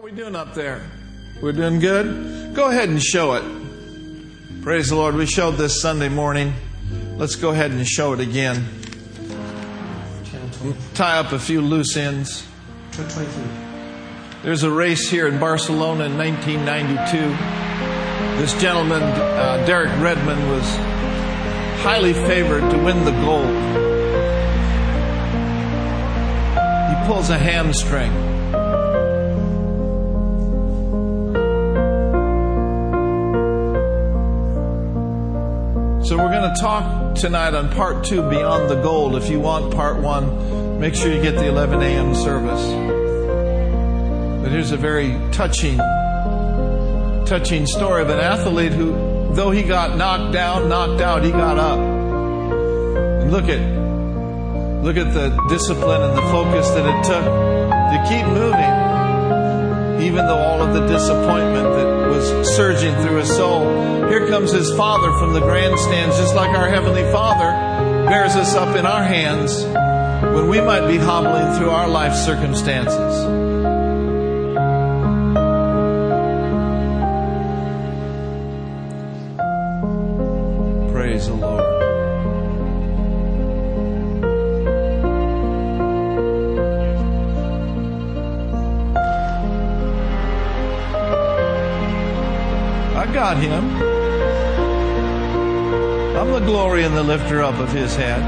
How we doing up there? We're doing good? Go ahead and show it. Praise the Lord. We showed this Sunday morning. Let's go ahead and show it again. Tie up a few loose ends. There's a race here in Barcelona in 1992. This gentleman, uh, Derek Redmond, was highly favored to win the gold. He pulls a hamstring. So we're going to talk tonight on part two, Beyond the Gold. If you want part one, make sure you get the 11 a.m. service. But here's a very touching, touching story of an athlete who, though he got knocked down, knocked out, he got up. And look at, look at the discipline and the focus that it took to keep moving, even though all of the disappointment that was surging through his soul. Here comes his Father from the grandstands, just like our Heavenly Father bears us up in our hands when we might be hobbling through our life circumstances. Praise the Lord. I got him. The glory and the lifter up of his head.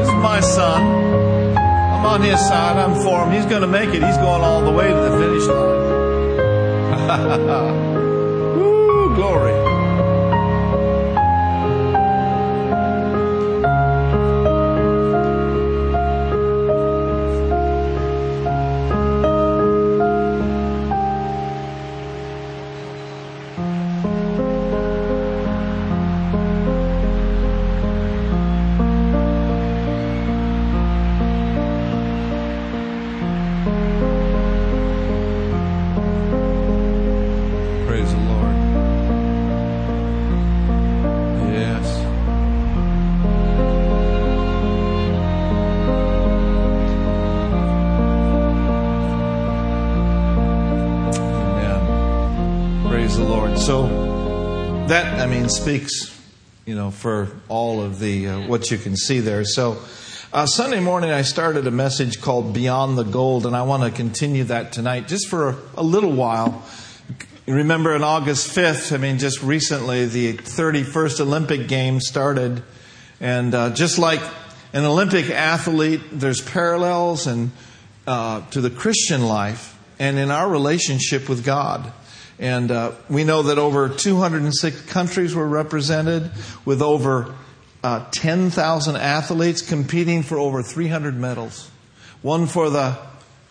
This is my son. I'm on his side. I'm for him. He's going to make it. He's going all the way to the finish line. Woo, glory. So that I mean speaks, you know, for all of the uh, what you can see there. So uh, Sunday morning I started a message called Beyond the Gold, and I want to continue that tonight, just for a, a little while. Remember on August 5th, I mean, just recently, the 31st Olympic Games started. And uh, just like an Olympic athlete, there's parallels and, uh, to the Christian life and in our relationship with God. And uh, we know that over 206 countries were represented with over uh, 10,000 athletes competing for over 300 medals. One for the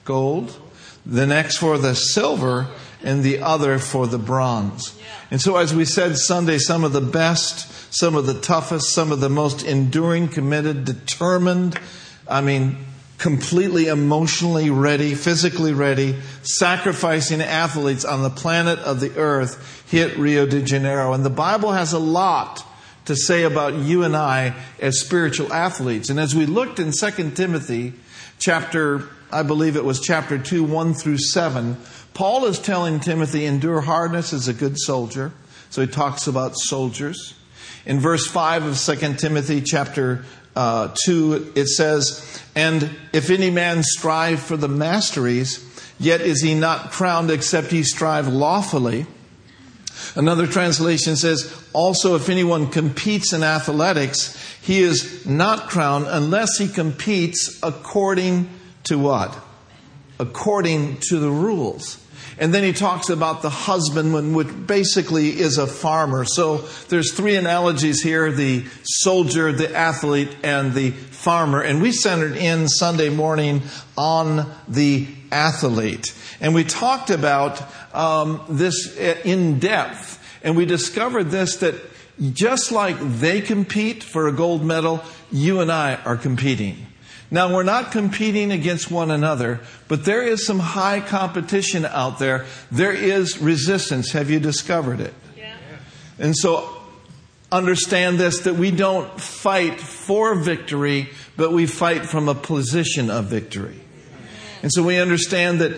gold, the next for the silver, and the other for the bronze. And so, as we said Sunday, some of the best, some of the toughest, some of the most enduring, committed, determined, I mean, completely emotionally ready, physically ready, sacrificing athletes on the planet of the earth hit Rio de Janeiro. And the Bible has a lot to say about you and I as spiritual athletes. And as we looked in 2 Timothy chapter, I believe it was chapter 2, 1 through 7, Paul is telling Timothy, endure hardness as a good soldier. So he talks about soldiers. In verse 5 of 2 Timothy chapter uh, 2, it says, And if any man strive for the masteries, yet is he not crowned except he strive lawfully. Another translation says, Also, if anyone competes in athletics, he is not crowned unless he competes according to what? According to the rules. And then he talks about the husbandman, which basically is a farmer. So there's three analogies here the soldier, the athlete, and the farmer. And we centered in Sunday morning on the athlete. And we talked about um, this in depth. And we discovered this that just like they compete for a gold medal, you and I are competing. Now, we're not competing against one another, but there is some high competition out there. There is resistance. Have you discovered it? Yeah. And so, understand this that we don't fight for victory, but we fight from a position of victory. And so, we understand that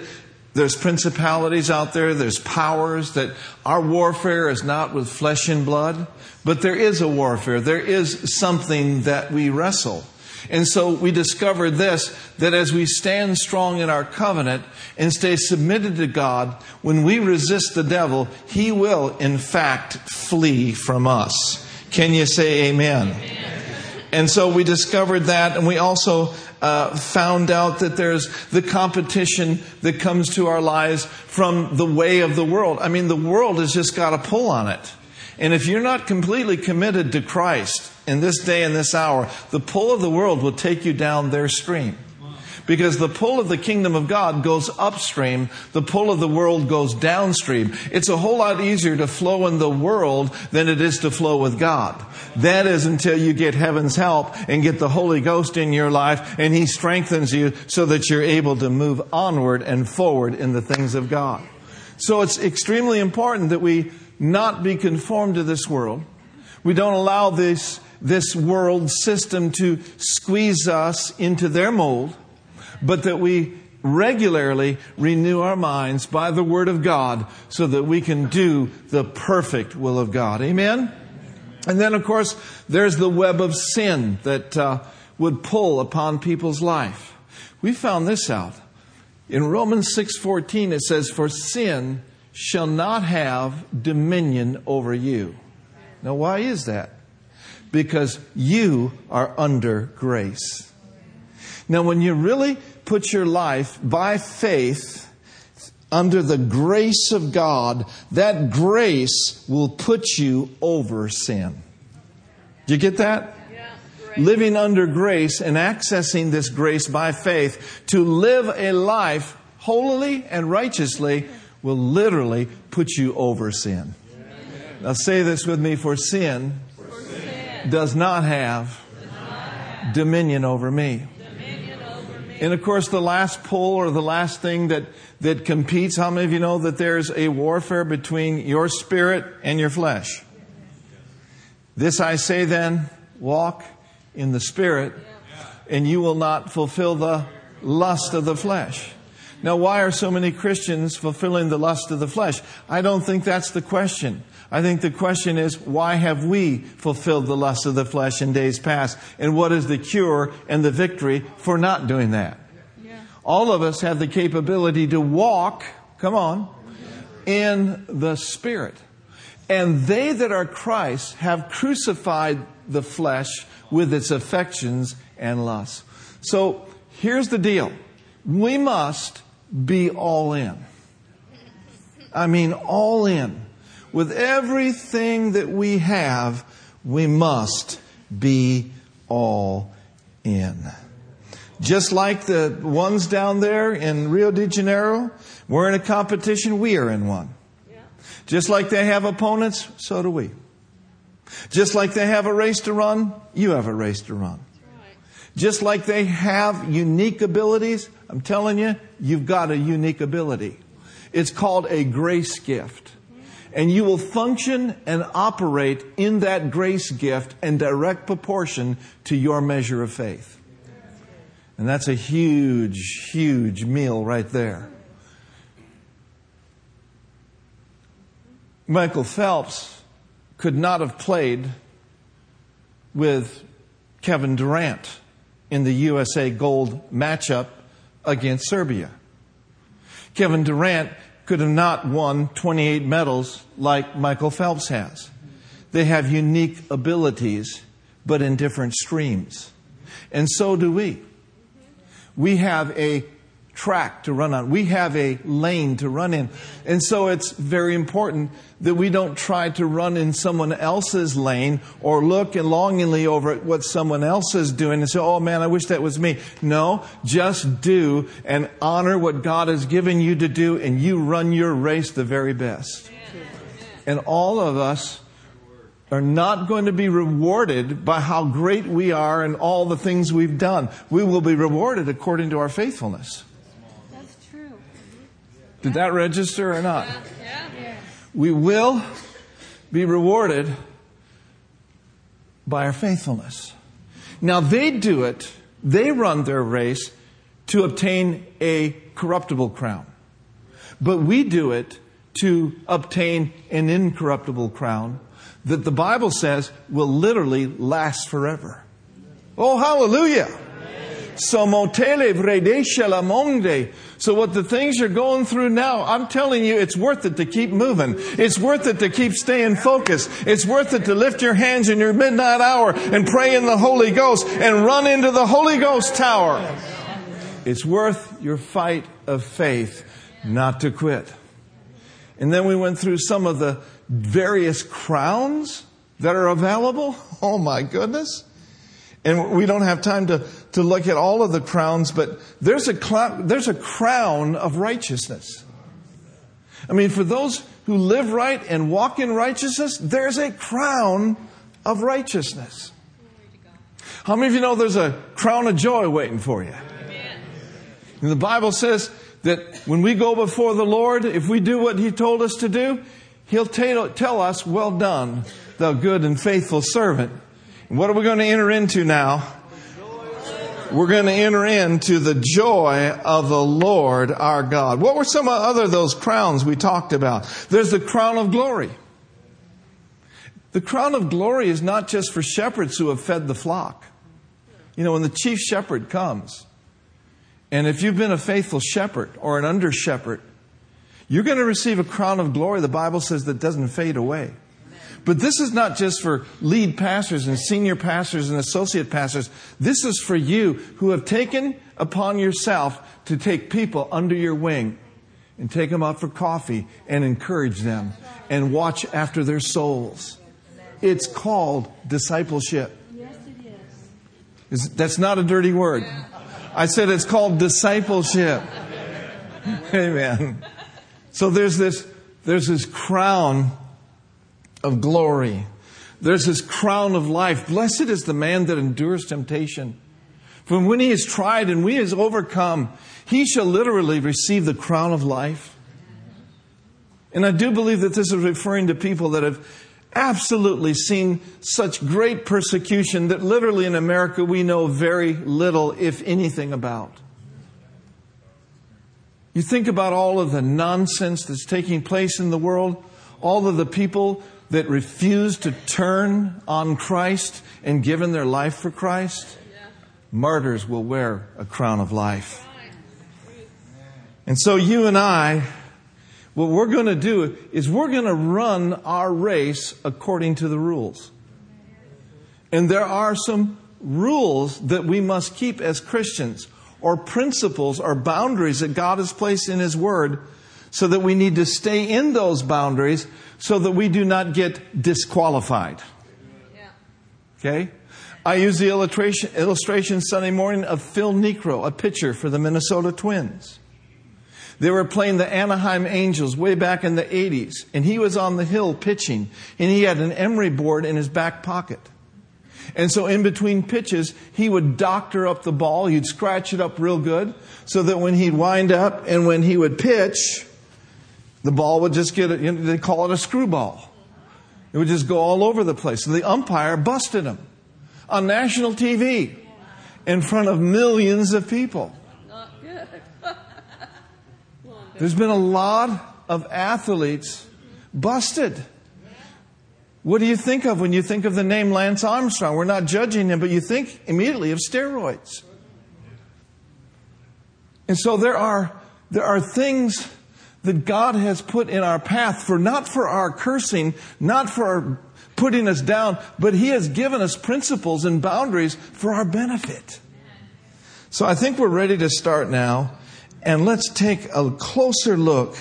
There's principalities out there, there's powers that our warfare is not with flesh and blood, but there is a warfare. There is something that we wrestle. And so we discovered this that as we stand strong in our covenant and stay submitted to God, when we resist the devil, he will, in fact, flee from us. Can you say amen? amen. And so we discovered that, and we also uh, found out that there's the competition that comes to our lives from the way of the world. I mean, the world has just got a pull on it. And if you're not completely committed to Christ in this day and this hour, the pull of the world will take you down their stream. Because the pull of the kingdom of God goes upstream, the pull of the world goes downstream. It's a whole lot easier to flow in the world than it is to flow with God. That is until you get heaven's help and get the Holy Ghost in your life and He strengthens you so that you're able to move onward and forward in the things of God. So it's extremely important that we not be conformed to this world. We don't allow this, this world system to squeeze us into their mold but that we regularly renew our minds by the Word of God so that we can do the perfect will of God. Amen? And then, of course, there's the web of sin that uh, would pull upon people's life. We found this out. In Romans 6:14 it says for sin shall not have dominion over you. Now why is that? Because you are under grace. Now, when you really put your life by faith under the grace of God, that grace will put you over sin. Do you get that? Living under grace and accessing this grace by faith to live a life holily and righteously will literally put you over sin. Now say this with me for sin, for sin. does not have, does not have dominion over me. And of course, the last pull or the last thing that, that competes, how many of you know that there's a warfare between your spirit and your flesh? This I say then, walk in the spirit, and you will not fulfill the lust of the flesh. Now, why are so many Christians fulfilling the lust of the flesh? I don't think that's the question. I think the question is, why have we fulfilled the lust of the flesh in days past? And what is the cure and the victory for not doing that? Yeah. All of us have the capability to walk, come on, in the Spirit. And they that are Christ have crucified the flesh with its affections and lusts. So here's the deal. We must be all in. I mean, all in with everything that we have, we must be all in. Just like the ones down there in Rio de Janeiro, we're in a competition, we are in one. Just like they have opponents, so do we. Just like they have a race to run, you have a race to run. Just like they have unique abilities, I'm telling you, you've got a unique ability. It's called a grace gift and you will function and operate in that grace gift in direct proportion to your measure of faith. And that's a huge, huge meal right there. Michael Phelps could not have played with Kevin Durant in the USA Gold matchup against Serbia. Kevin Durant could have not won 28 medals like Michael Phelps has. They have unique abilities, but in different streams. And so do we. We have a track to run on. We have a lane to run in. And so it's very important that we don't try to run in someone else's lane or look longingly over at what someone else is doing and say, oh man, I wish that was me. No, just do and honor what God has given you to do and you run your race the very best. And all of us are not going to be rewarded by how great we are and all the things we've done. We will be rewarded according to our faithfulness. Did that register or not? We will be rewarded by our faithfulness. Now they do it, they run their race to obtain a corruptible crown. but we do it to obtain an incorruptible crown that the Bible says will literally last forever. Oh, hallelujah! So motele vrede shelamonde. So what the things you're going through now, I'm telling you, it's worth it to keep moving. It's worth it to keep staying focused. It's worth it to lift your hands in your midnight hour and pray in the Holy Ghost and run into the Holy Ghost tower. It's worth your fight of faith not to quit. And then we went through some of the various crowns that are available. Oh my goodness. And we don't have time to, to look at all of the crowns, but there's a, there's a crown of righteousness. I mean, for those who live right and walk in righteousness, there's a crown of righteousness. How many of you know there's a crown of joy waiting for you? And the Bible says that when we go before the Lord, if we do what He told us to do, He'll tell us, Well done, thou good and faithful servant. What are we going to enter into now? We're going to enter into the joy of the Lord our God. What were some other those crowns we talked about? There's the crown of glory. The crown of glory is not just for shepherds who have fed the flock. You know, when the chief shepherd comes, and if you've been a faithful shepherd or an under shepherd, you're going to receive a crown of glory, the Bible says, that doesn't fade away. But this is not just for lead pastors and senior pastors and associate pastors. This is for you who have taken upon yourself to take people under your wing and take them out for coffee and encourage them and watch after their souls. It's called discipleship. Is. That's not a dirty word. I said it's called discipleship. Amen. So there's this, there's this crown of glory. There's this crown of life. Blessed is the man that endures temptation. For when he is tried and we is overcome, he shall literally receive the crown of life. And I do believe that this is referring to people that have absolutely seen such great persecution that literally in America we know very little, if anything, about. You think about all of the nonsense that's taking place in the world, all of the people that refuse to turn on Christ and given their life for Christ, martyrs will wear a crown of life. And so you and I, what we're going to do is we're going to run our race according to the rules. And there are some rules that we must keep as Christians, or principles or boundaries that God has placed in His Word, so that we need to stay in those boundaries so that we do not get disqualified. Okay? I use the illustration, illustration Sunday morning of Phil Niekro, a pitcher for the Minnesota Twins. They were playing the Anaheim Angels way back in the 80s, and he was on the hill pitching, and he had an emery board in his back pocket. And so in between pitches, he would doctor up the ball, he'd scratch it up real good, so that when he'd wind up and when he would pitch, the ball would just get, a, they call it a screwball. It would just go all over the place. So the umpire busted him on national TV in front of millions of people. Not good. There's been a lot of athletes busted. What do you think of when you think of the name Lance Armstrong? We're not judging him, but you think immediately of steroids. And so there are, there are things that God has put in our path for not for our cursing, not for our putting us down, but He has given us principles and boundaries for our benefit. So I think we're ready to start now, and let's take a closer look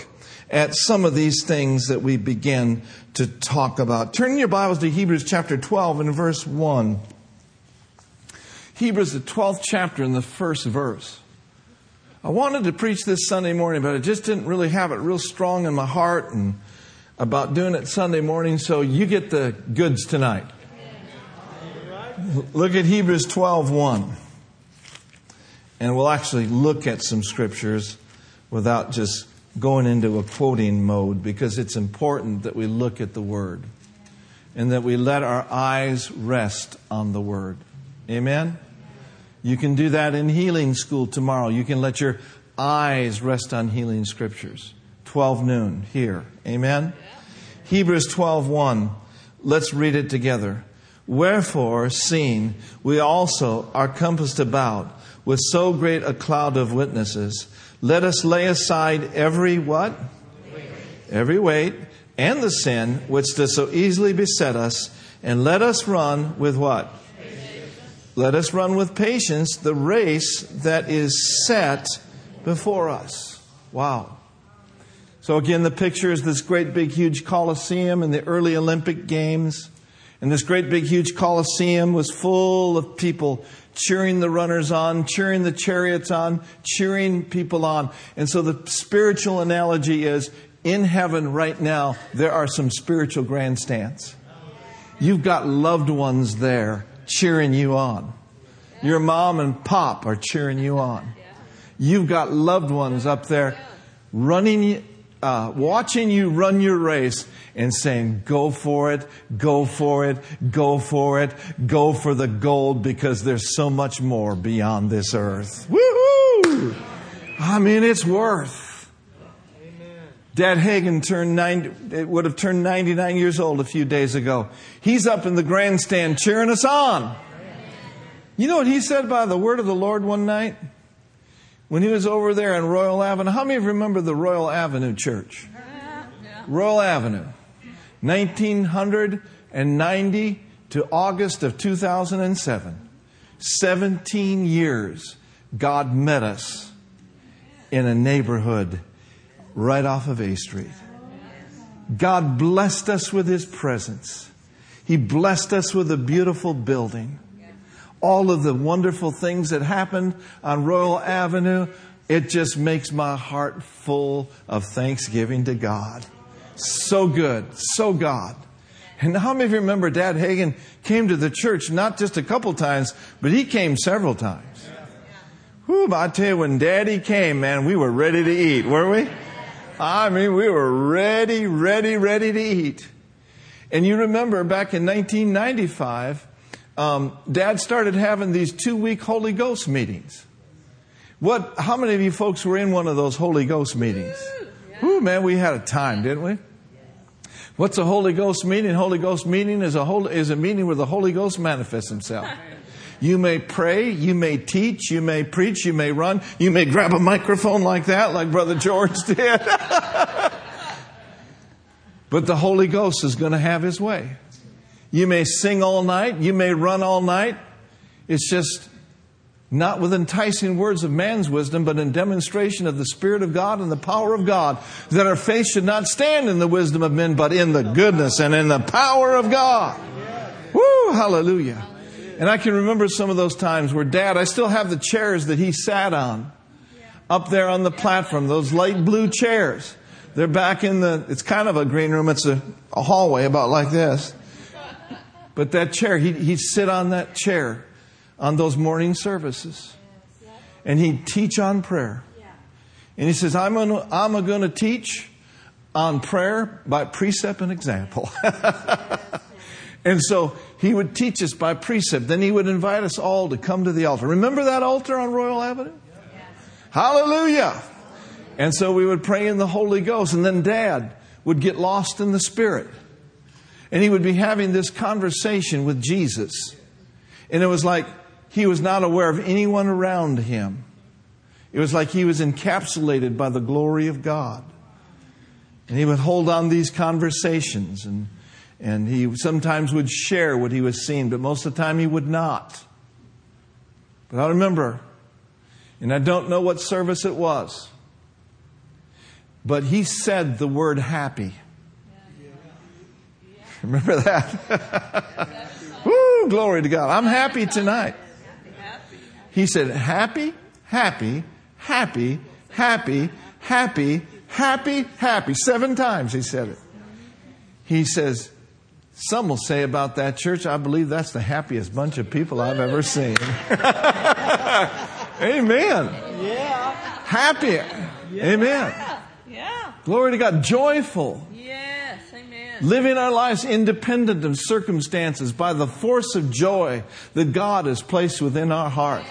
at some of these things that we begin to talk about. Turn your Bibles to Hebrews chapter 12 and verse 1. Hebrews, the 12th chapter, in the first verse. I wanted to preach this Sunday morning, but I just didn't really have it real strong in my heart and about doing it Sunday morning, so you get the goods tonight. Look at Hebrews 12:1. And we'll actually look at some scriptures without just going into a quoting mode because it's important that we look at the word and that we let our eyes rest on the word. Amen. You can do that in healing school tomorrow. You can let your eyes rest on healing scriptures. 12 noon here. Amen? Hebrews 12:1. Let's read it together. Wherefore, seeing we also are compassed about with so great a cloud of witnesses, let us lay aside every what? Every weight and the sin which does so easily beset us, and let us run with what? Let us run with patience the race that is set before us. Wow. So again, the picture is this great big huge Colosseum in the early Olympic Games. And this great big huge Colosseum was full of people cheering the runners on, cheering the chariots on, cheering people on. And so the spiritual analogy is in heaven right now, there are some spiritual grandstands. You've got loved ones there cheering you on. Your mom and pop are cheering you on. You've got loved ones up there running, uh, watching you run your race and saying, go for it, go for it, go for it, go for the gold because there's so much more beyond this earth. Woohoo! I mean, it's worth. Dad Hagin turned 90, it would have turned 99 years old a few days ago. He's up in the grandstand cheering us on. You know what he said by the word of the Lord one night? When he was over there in Royal Avenue. How many of you remember the Royal Avenue Church? Royal Avenue. 1990 to August of 2007. 17 years God met us in a neighborhood right off of A Street. God blessed us with His presence. He blessed us with a beautiful building. All of the wonderful things that happened on Royal Avenue, it just makes my heart full of thanksgiving to God. So good, so God. And how many of you remember Dad Hagin came to the church not just a couple times, but he came several times? Whew, I tell you, when Daddy came, man, we were ready to eat, weren't we? I mean, we were ready, ready, ready to eat. And you remember back in 1995, um, Dad started having these two week Holy Ghost meetings. What, how many of you folks were in one of those Holy Ghost meetings? Ooh, man, we had a time, didn't we? What's a Holy Ghost meeting? Holy Ghost meeting is a, whole, is a meeting where the Holy Ghost manifests himself. You may pray, you may teach, you may preach, you may run, you may grab a microphone like that, like Brother George did. but the Holy Ghost is going to have his way. You may sing all night, you may run all night. It's just not with enticing words of man's wisdom, but in demonstration of the Spirit of God and the power of God, that our faith should not stand in the wisdom of men, but in the goodness and in the power of God. Woo, hallelujah. And I can remember some of those times where dad, I still have the chairs that he sat on up there on the platform, those light blue chairs. They're back in the, it's kind of a green room. It's a, a hallway about like this. But that chair, he, he'd sit on that chair on those morning services. And he'd teach on prayer. And he says, I'm gonna, I'm to teach on prayer by precept and example. and so he would teach us by precept. Then he would invite us all to come to the altar. Remember that altar on Royal Avenue? Hallelujah. And so we would pray in the Holy Ghost. And then dad would get lost in the Spirit. And he would be having this conversation with Jesus. And it was like he was not aware of anyone around him. It was like he was encapsulated by the glory of God. And he would hold on these conversations and, and he sometimes would share what he was seeing, but most of the time he would not. But I remember, and I don't know what service it was, but he said the word happy. Remember that? Woo, glory to God. I'm happy tonight. He said, happy, happy, happy, happy, happy, happy, happy. Seven times he said it. He says, some will say about that church, I believe that's the happiest bunch of people I've ever seen. Amen. Yeah. Happy. Yeah. Amen. Yeah. Glory to God. Joyful. Yes. Amen. Living our lives independent of circumstances by the force of joy that God has placed within our heart.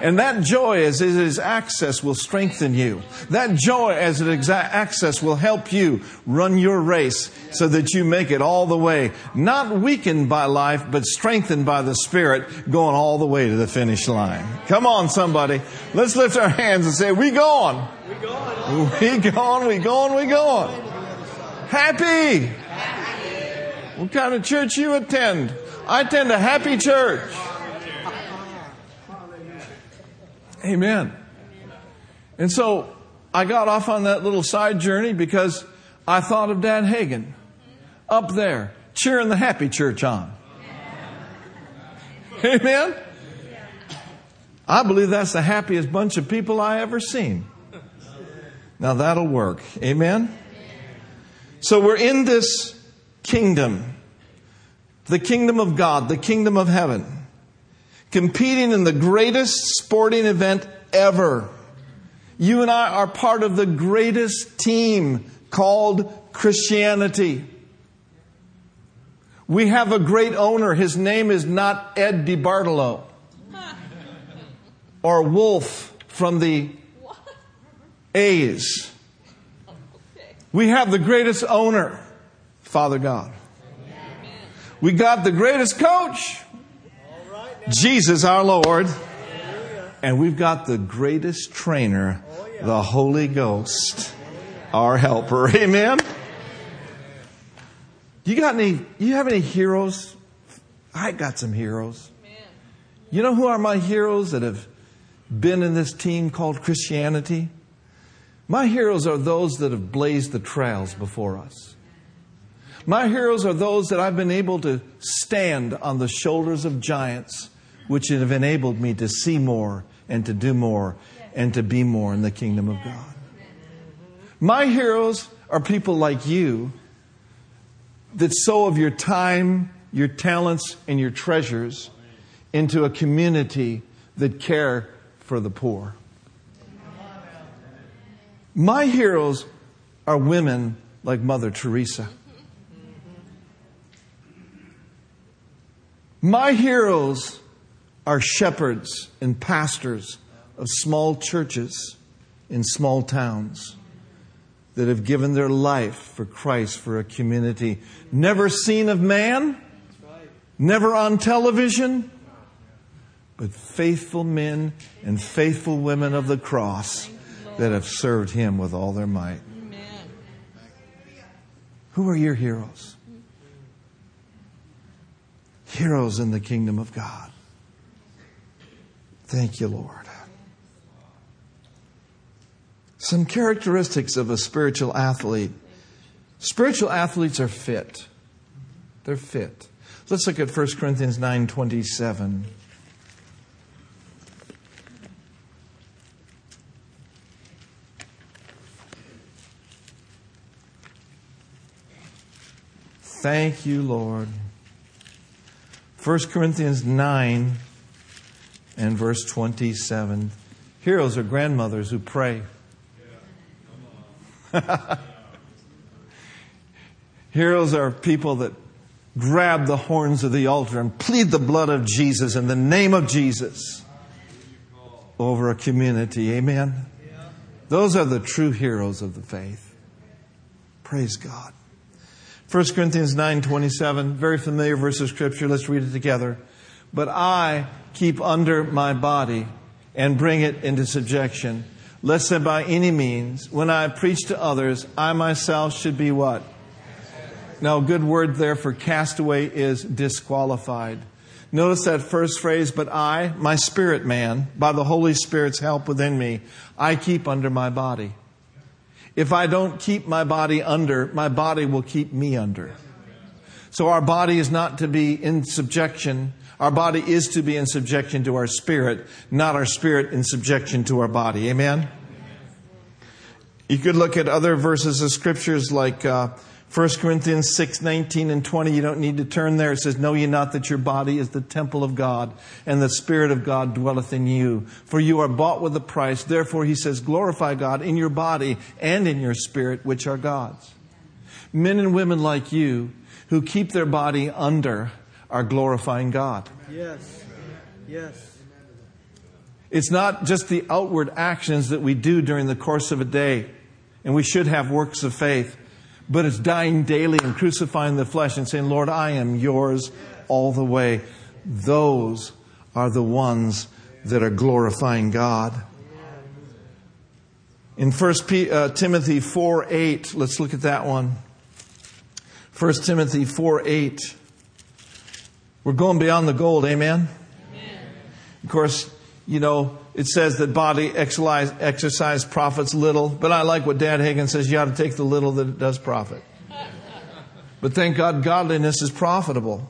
And that joy as it is access will strengthen you. That joy as it is access will help you run your race so that you make it all the way, not weakened by life, but strengthened by the Spirit, going all the way to the finish line. Come on, somebody. Let's lift our hands and say, we going. We going. We going, we going, we going. Happy. What kind of church you attend? I attend a happy church. Amen. And so I got off on that little side journey because I thought of Dad Hagin up there cheering the happy church on. Amen. I believe that's the happiest bunch of people I ever seen. Now that'll work. Amen. So we're in this kingdom, the kingdom of God, the kingdom of heaven competing in the greatest sporting event ever. You and I are part of the greatest team called Christianity. We have a great owner. His name is not Ed DeBartolo or Wolff from the A's. We have the greatest owner, Father God. We got the greatest coach, Jesus our Lord. And we've got the greatest trainer, oh, the Holy Ghost, our helper. Amen. You got any, you have any heroes? I got some heroes. You know who are my heroes that have been in this team called Christianity? My heroes are those that have blazed the trails before us. My heroes are those that I've been able to stand on the shoulders of giants, which have enabled me to see more and to do more and to be more in the kingdom of God. My heroes are people like you that sow of your time, your talents, and your treasures into a community that care for the poor. My heroes are women like Mother Teresa. My heroes are shepherds and pastors of small churches in small towns that have given their life for Christ, for a community never seen of man, never on television, but faithful men and faithful women of the cross that have served Him with all their might. Who are your heroes? Heroes in the kingdom of God. Thank you, Lord. Some characteristics of a spiritual athlete. Spiritual athletes are fit. They're fit. Let's look at 1 Corinthians 9:27. Thank you, Lord. 1 Corinthians 9 and verse 27. Heroes are grandmothers who pray. Heroes are people that grab the horns of the altar and plead the blood of Jesus in the name of Jesus over a community. Amen. Those are the true heroes of the faith. Praise God. 1 Corinthians 9:27, very familiar verse of scripture. Let's read it together. But I keep under my body and bring it into subjection, lest that by any means, when I preach to others, I myself should be what? Now, a good word there for castaway is disqualified. Notice that first phrase, but I, my spirit man, by the Holy Spirit's help within me, I keep under my body. If I don't keep my body under, my body will keep me under. So our body is not to be in subjection. Our body is to be in subjection to our spirit, not our spirit in subjection to our body. Amen? You could look at other verses of scriptures like uh, 1 Corinthians 6, 19 and 20, you don't need to turn there. It says, Know ye not that your body is the temple of God, and the Spirit of God dwelleth in you? For you are bought with a price. Therefore, he says, Glorify God in your body and in your spirit, which are God's. Men and women like you who keep their body under are glorifying God. Yes. Yes. It's not just the outward actions that we do during the course of a day, and we should have works of faith, but it's dying daily and crucifying the flesh and saying, Lord, I am yours all the way. Those are the ones that are glorifying God. In 1 uh, Timothy 4 8, let's look at that one. 1 Timothy 4 8. We're going beyond the gold, amen? amen? Of course, you know, it says that body exercise, exercise profits little, but I like what Dad Hagin says you ought to take the little that it does profit. But thank God, godliness is profitable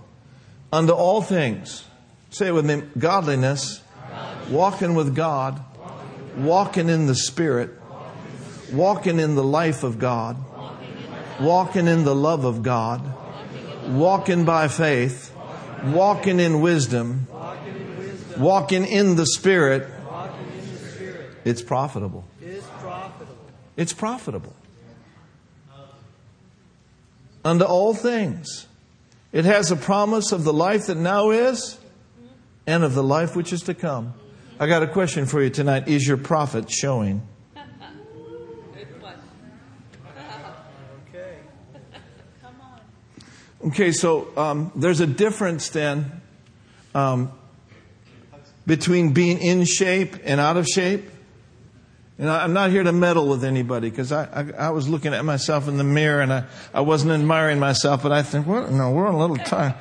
unto all things. Say it with me godliness, walking with God, walking in the Spirit, walking in the life of God, walking in the love of God, walking by faith, walking in wisdom, walking in the Spirit. It's profitable. It's profitable. Unto all things. It has a promise of the life that now is and of the life which is to come. I got a question for you tonight. Is your profit showing? Okay, so um, there's a difference then um, between being in shape and out of shape. And I'm not here to meddle with anybody because I, I, I, was looking at myself in the mirror and I, I wasn't admiring myself, but I think, well, no, we're on a little time.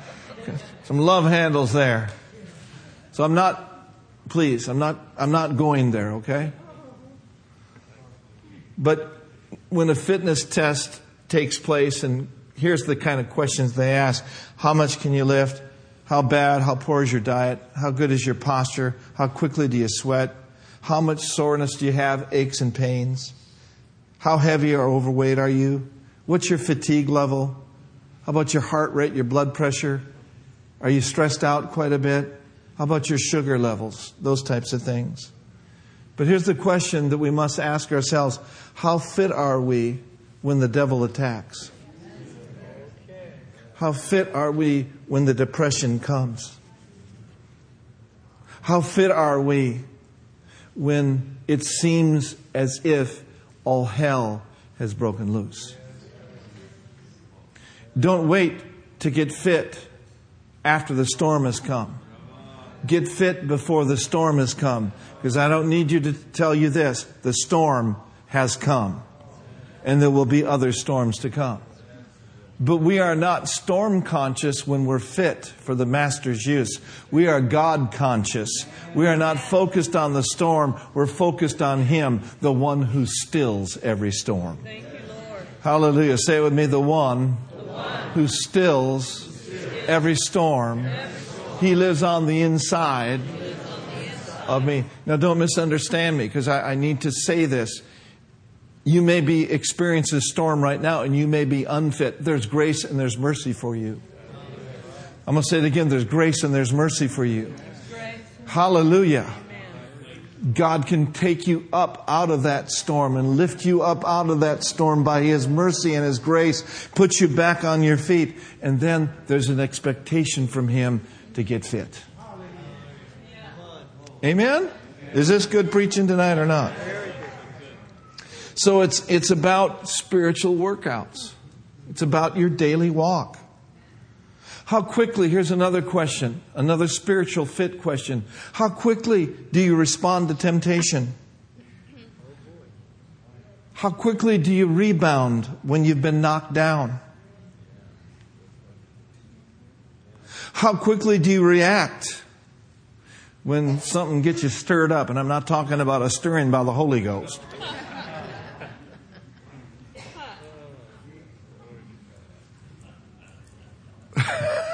Some love handles there. So I'm not, please, I'm not, I'm not going there, okay? But when a fitness test takes place, and here's the kind of questions they ask How much can you lift? How bad, how poor is your diet? How good is your posture? How quickly do you sweat? How much soreness do you have, aches and pains? How heavy or overweight are you? What's your fatigue level? How about your heart rate, your blood pressure? Are you stressed out quite a bit? How about your sugar levels? Those types of things. But here's the question that we must ask ourselves How fit are we when the devil attacks? How fit are we when the depression comes? How fit are we when it seems as if all hell has broken loose? Don't wait to get fit after the storm has come. Get fit before the storm has come. Because I don't need you to tell you this. The storm has come. And there will be other storms to come. But we are not storm conscious when we're fit for the Master's use. We are God conscious. We are not focused on the storm. We're focused on Him, the one who stills every storm. Thank you, Lord. Hallelujah. Say it with me the one, the one who stills, stills every storm. Every he lives on the inside of me. Now, don't misunderstand me because I, I, need to say this. You may be experiencing a storm right now and you may be unfit. There's grace and there's mercy for you. I'm going to say it again there's grace and there's mercy for you. Hallelujah. God can take you up out of that storm and lift you up out of that storm by His mercy and His grace, put you back on your feet, and then there's an expectation from Him to get fit. Amen? Is this good preaching tonight or not? So it's, it's about spiritual workouts. It's about your daily walk. How quickly, here's another question, another spiritual fit question. How quickly do you respond to temptation? How quickly do you rebound when you've been knocked down? How quickly do you react when something gets you stirred up? And I'm not talking about a stirring by the Holy Ghost.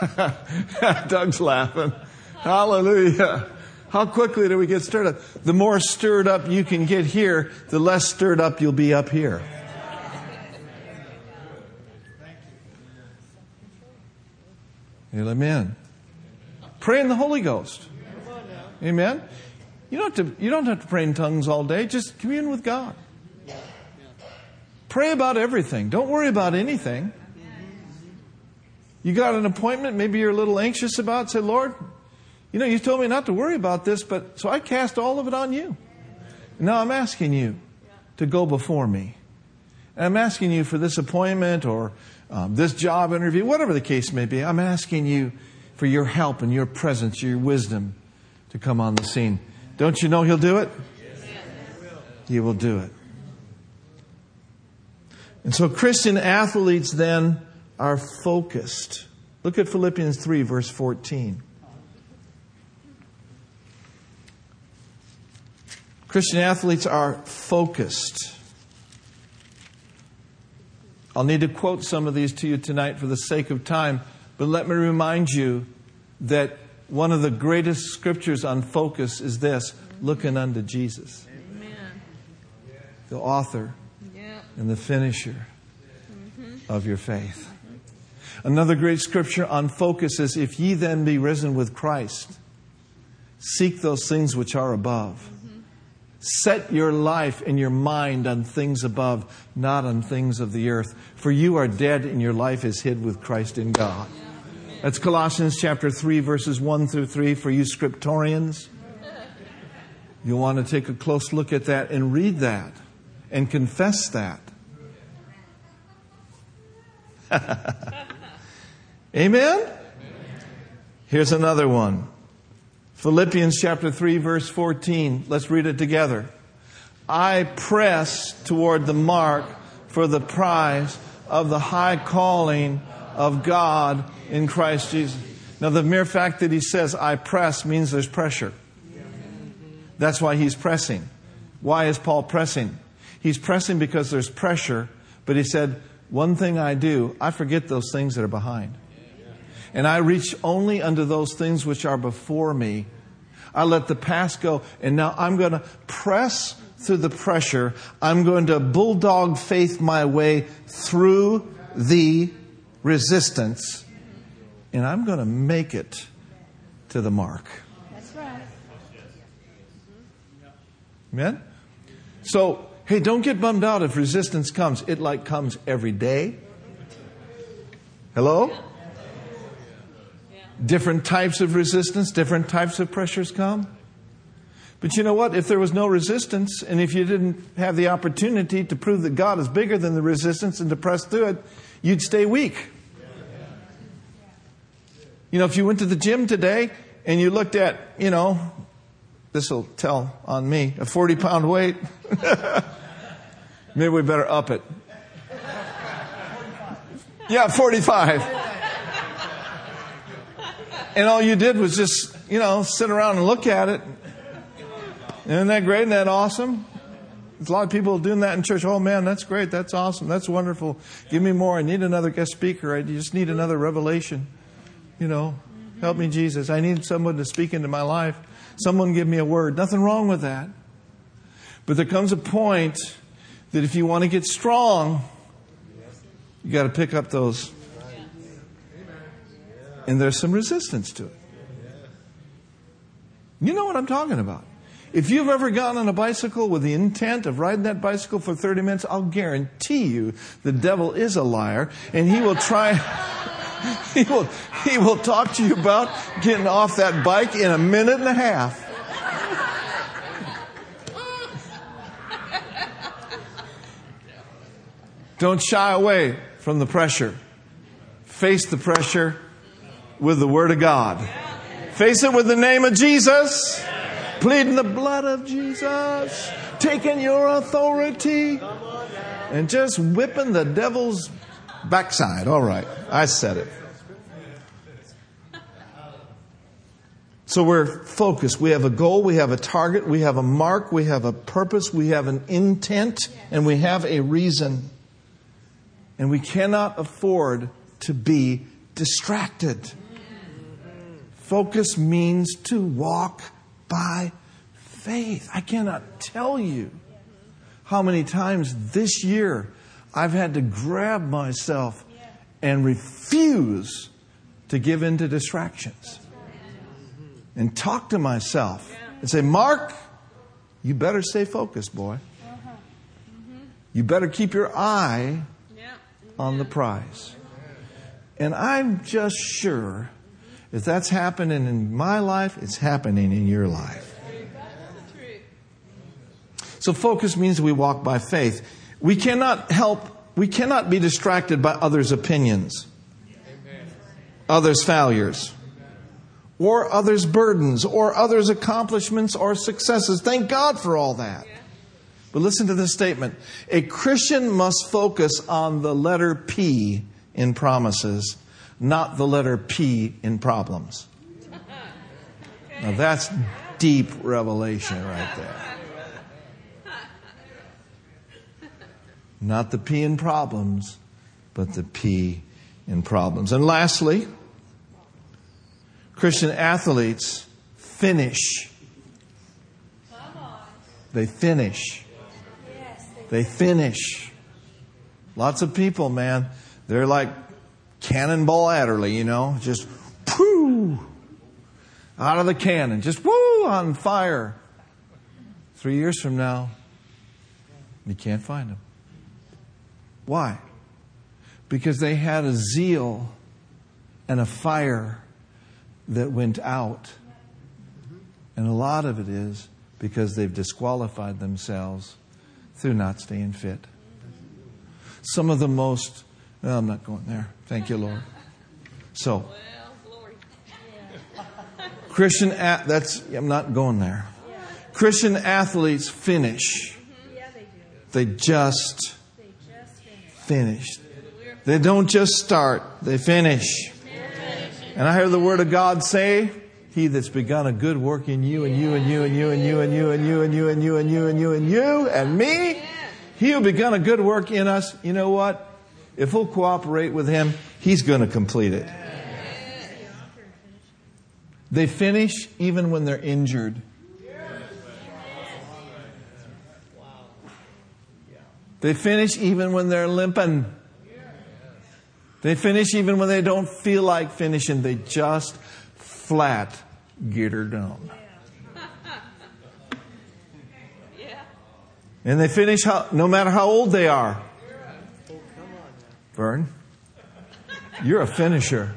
Doug's laughing. Hallelujah. How quickly do we get stirred up? The more stirred up you can get here, the less stirred up you'll be up here. Amen. Pray in the Holy Ghost. Amen. You don't have to, you don't have to pray in tongues all day. Just commune with God. Pray about everything. Don't worry about anything. You got an appointment, maybe you're a little anxious about, say, Lord, You know, you told me not to worry about this, but so I cast all of it on you. Now I'm asking you to go before me. And I'm asking you for this appointment or um, this job interview, whatever the case may be. I'm asking you for your help and your presence, your wisdom to come on the scene. Don't you know He'll do it? He will do it. And so Christian athletes then are focused. Look at Philippians 3, verse 14. Christian athletes are focused. I'll need to quote some of these to you tonight for the sake of time, but let me remind you that one of the greatest scriptures on focus is this looking unto Jesus, Amen. the author Yeah. and the finisher mm-hmm. of your faith. Another great scripture on focus is if ye then be risen with Christ, seek those things which are above. Set your life and your mind on things above, not on things of the earth. For you are dead and your life is hid with Christ in God. That's Colossians chapter 3, verses 1 through 3 for you scriptorians. You'll want to take a close look at that and read that and confess that. Amen? Here's another one. Philippians chapter 3 verse 14. Let's read it together. I press toward the mark for the prize of the high calling of God in Christ Jesus. Now the mere fact that he says I press means there's pressure. That's why he's pressing. Why is Paul pressing? He's pressing because there's pressure, but he said, one thing I do, I forget those things that are behind. And I reach only unto those things which are before me. I let the past go, and now I'm going to press through the pressure. I'm going to bulldog faith my way through the resistance, and I'm going to make it to the mark. That's right. Amen? So, hey, don't get bummed out if resistance comes. It like comes every day. Hello? Different types of resistance, different types of pressures come. But you know what? If there was no resistance, and if you didn't have the opportunity to prove that God is bigger than the resistance and to press through it, you'd stay weak. You know, if you went to the gym today and you looked at, you know, this will tell on me, a 40 pound weight, maybe we better up it. Yeah, 45. And all you did was just, you know, sit around and look at it. Isn't that great? Isn't that awesome? There's a lot of people doing that in church. Oh man, that's great. That's awesome. That's wonderful. Give me more. I need another guest speaker. I just need another revelation. You know, help me, Jesus. I need someone to speak into my life. Someone give me a word. Nothing wrong with that. But there comes a point that if you want to get strong, you got to pick up those. And there's some resistance to it. You know what I'm talking about. If you've ever gotten on a bicycle with the intent of riding that bicycle for 30 minutes, I'll guarantee you the devil is a liar and he will try, he will, he will talk to you about getting off that bike in a minute and a half. Don't shy away from the pressure. Face the pressure with the Word of God. Face it with the name of Jesus. Pleading the blood of Jesus. Taking your authority. And just whipping the devil's backside. All right. I said it. So we're focused. We have a goal, we have a target, we have a mark, we have a purpose, we have an intent, and we have a reason. And we cannot afford to be distracted. Focus means to walk by faith. I cannot tell you how many times this year I've had to grab myself and refuse to give in to distractions and talk to myself and say, Mark, you better stay focused, boy. You better keep your eye on the prize. And I'm just sure If that's happening in my life, it's happening in your life. So focus means we walk by faith. We cannot help, we cannot be distracted by others' opinions, others' failures, or others' burdens, or others' accomplishments or successes. Thank God for all that. But listen to this statement. A Christian must focus on the letter P in promises, not the letter P in problems. Now that's deep revelation right there. Not the P in problems, but the P in problems. And lastly, Christian athletes finish. They finish. They finish. Lots of people, man, they're like Cannonball Adderley, you know, just whoo, out of the cannon, just whoo, on fire. Three years from now, you can't find them. Why? Because they had a zeal and a fire that went out. And a lot of it is because they've disqualified themselves through not staying fit. Some of the most, well, I'm not going there. Thank you, Lord. So, Christian, that's, I'm not going there. Christian athletes finish. Yeah, they do. They just finish. They don't just start, they finish. And I hear the word of God say, He that's begun a good work in you and you and you and you and you and you and you and you and you and you and you and you and me, He who begun a good work in us, you know what? If we'll cooperate with Him, He's going to complete it. They finish even when they're injured. They finish even when they're limping. They finish even when they don't feel like finishing. They just flat get her done. And they finish how, no matter how old they are. Vern, you're a finisher.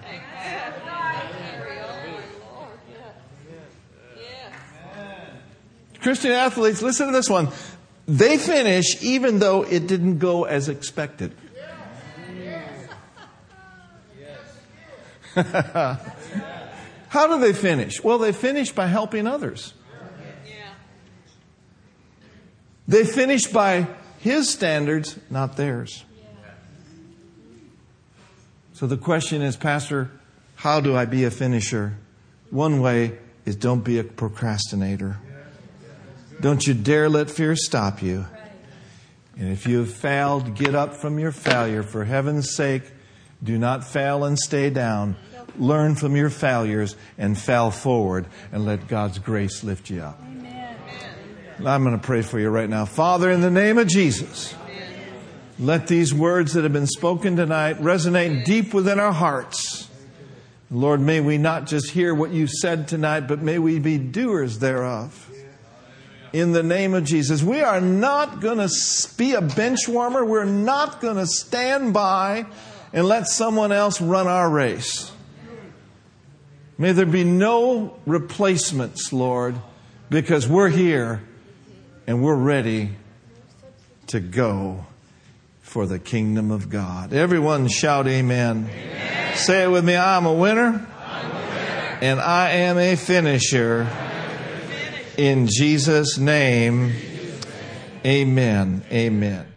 Christian athletes, listen to this one. They finish even though it didn't go as expected. How do they finish? Well, they finish by helping others. They finish by his standards, not theirs. So the question is, Pastor, how do I be a finisher? One way is don't be a procrastinator. Don't you dare let fear stop you. And if you have failed, get up from your failure. For heaven's sake, do not fail and stay down. Learn from your failures and fail forward and let God's grace lift you up. Amen. I'm going to pray for you right now. Father, in the name of Jesus, let these words that have been spoken tonight resonate deep within our hearts. Lord, may we not just hear what you said tonight, but may we be doers thereof in the name of Jesus. We are not going to be a bench warmer. We're not going to stand by and let someone else run our race. May there be no replacements, Lord, because we're here and we're ready to go for the kingdom of God. Everyone shout amen. amen. Say it with me I'm a winner, I'm a winner. and I am a finisher. In Jesus' name, amen. Amen.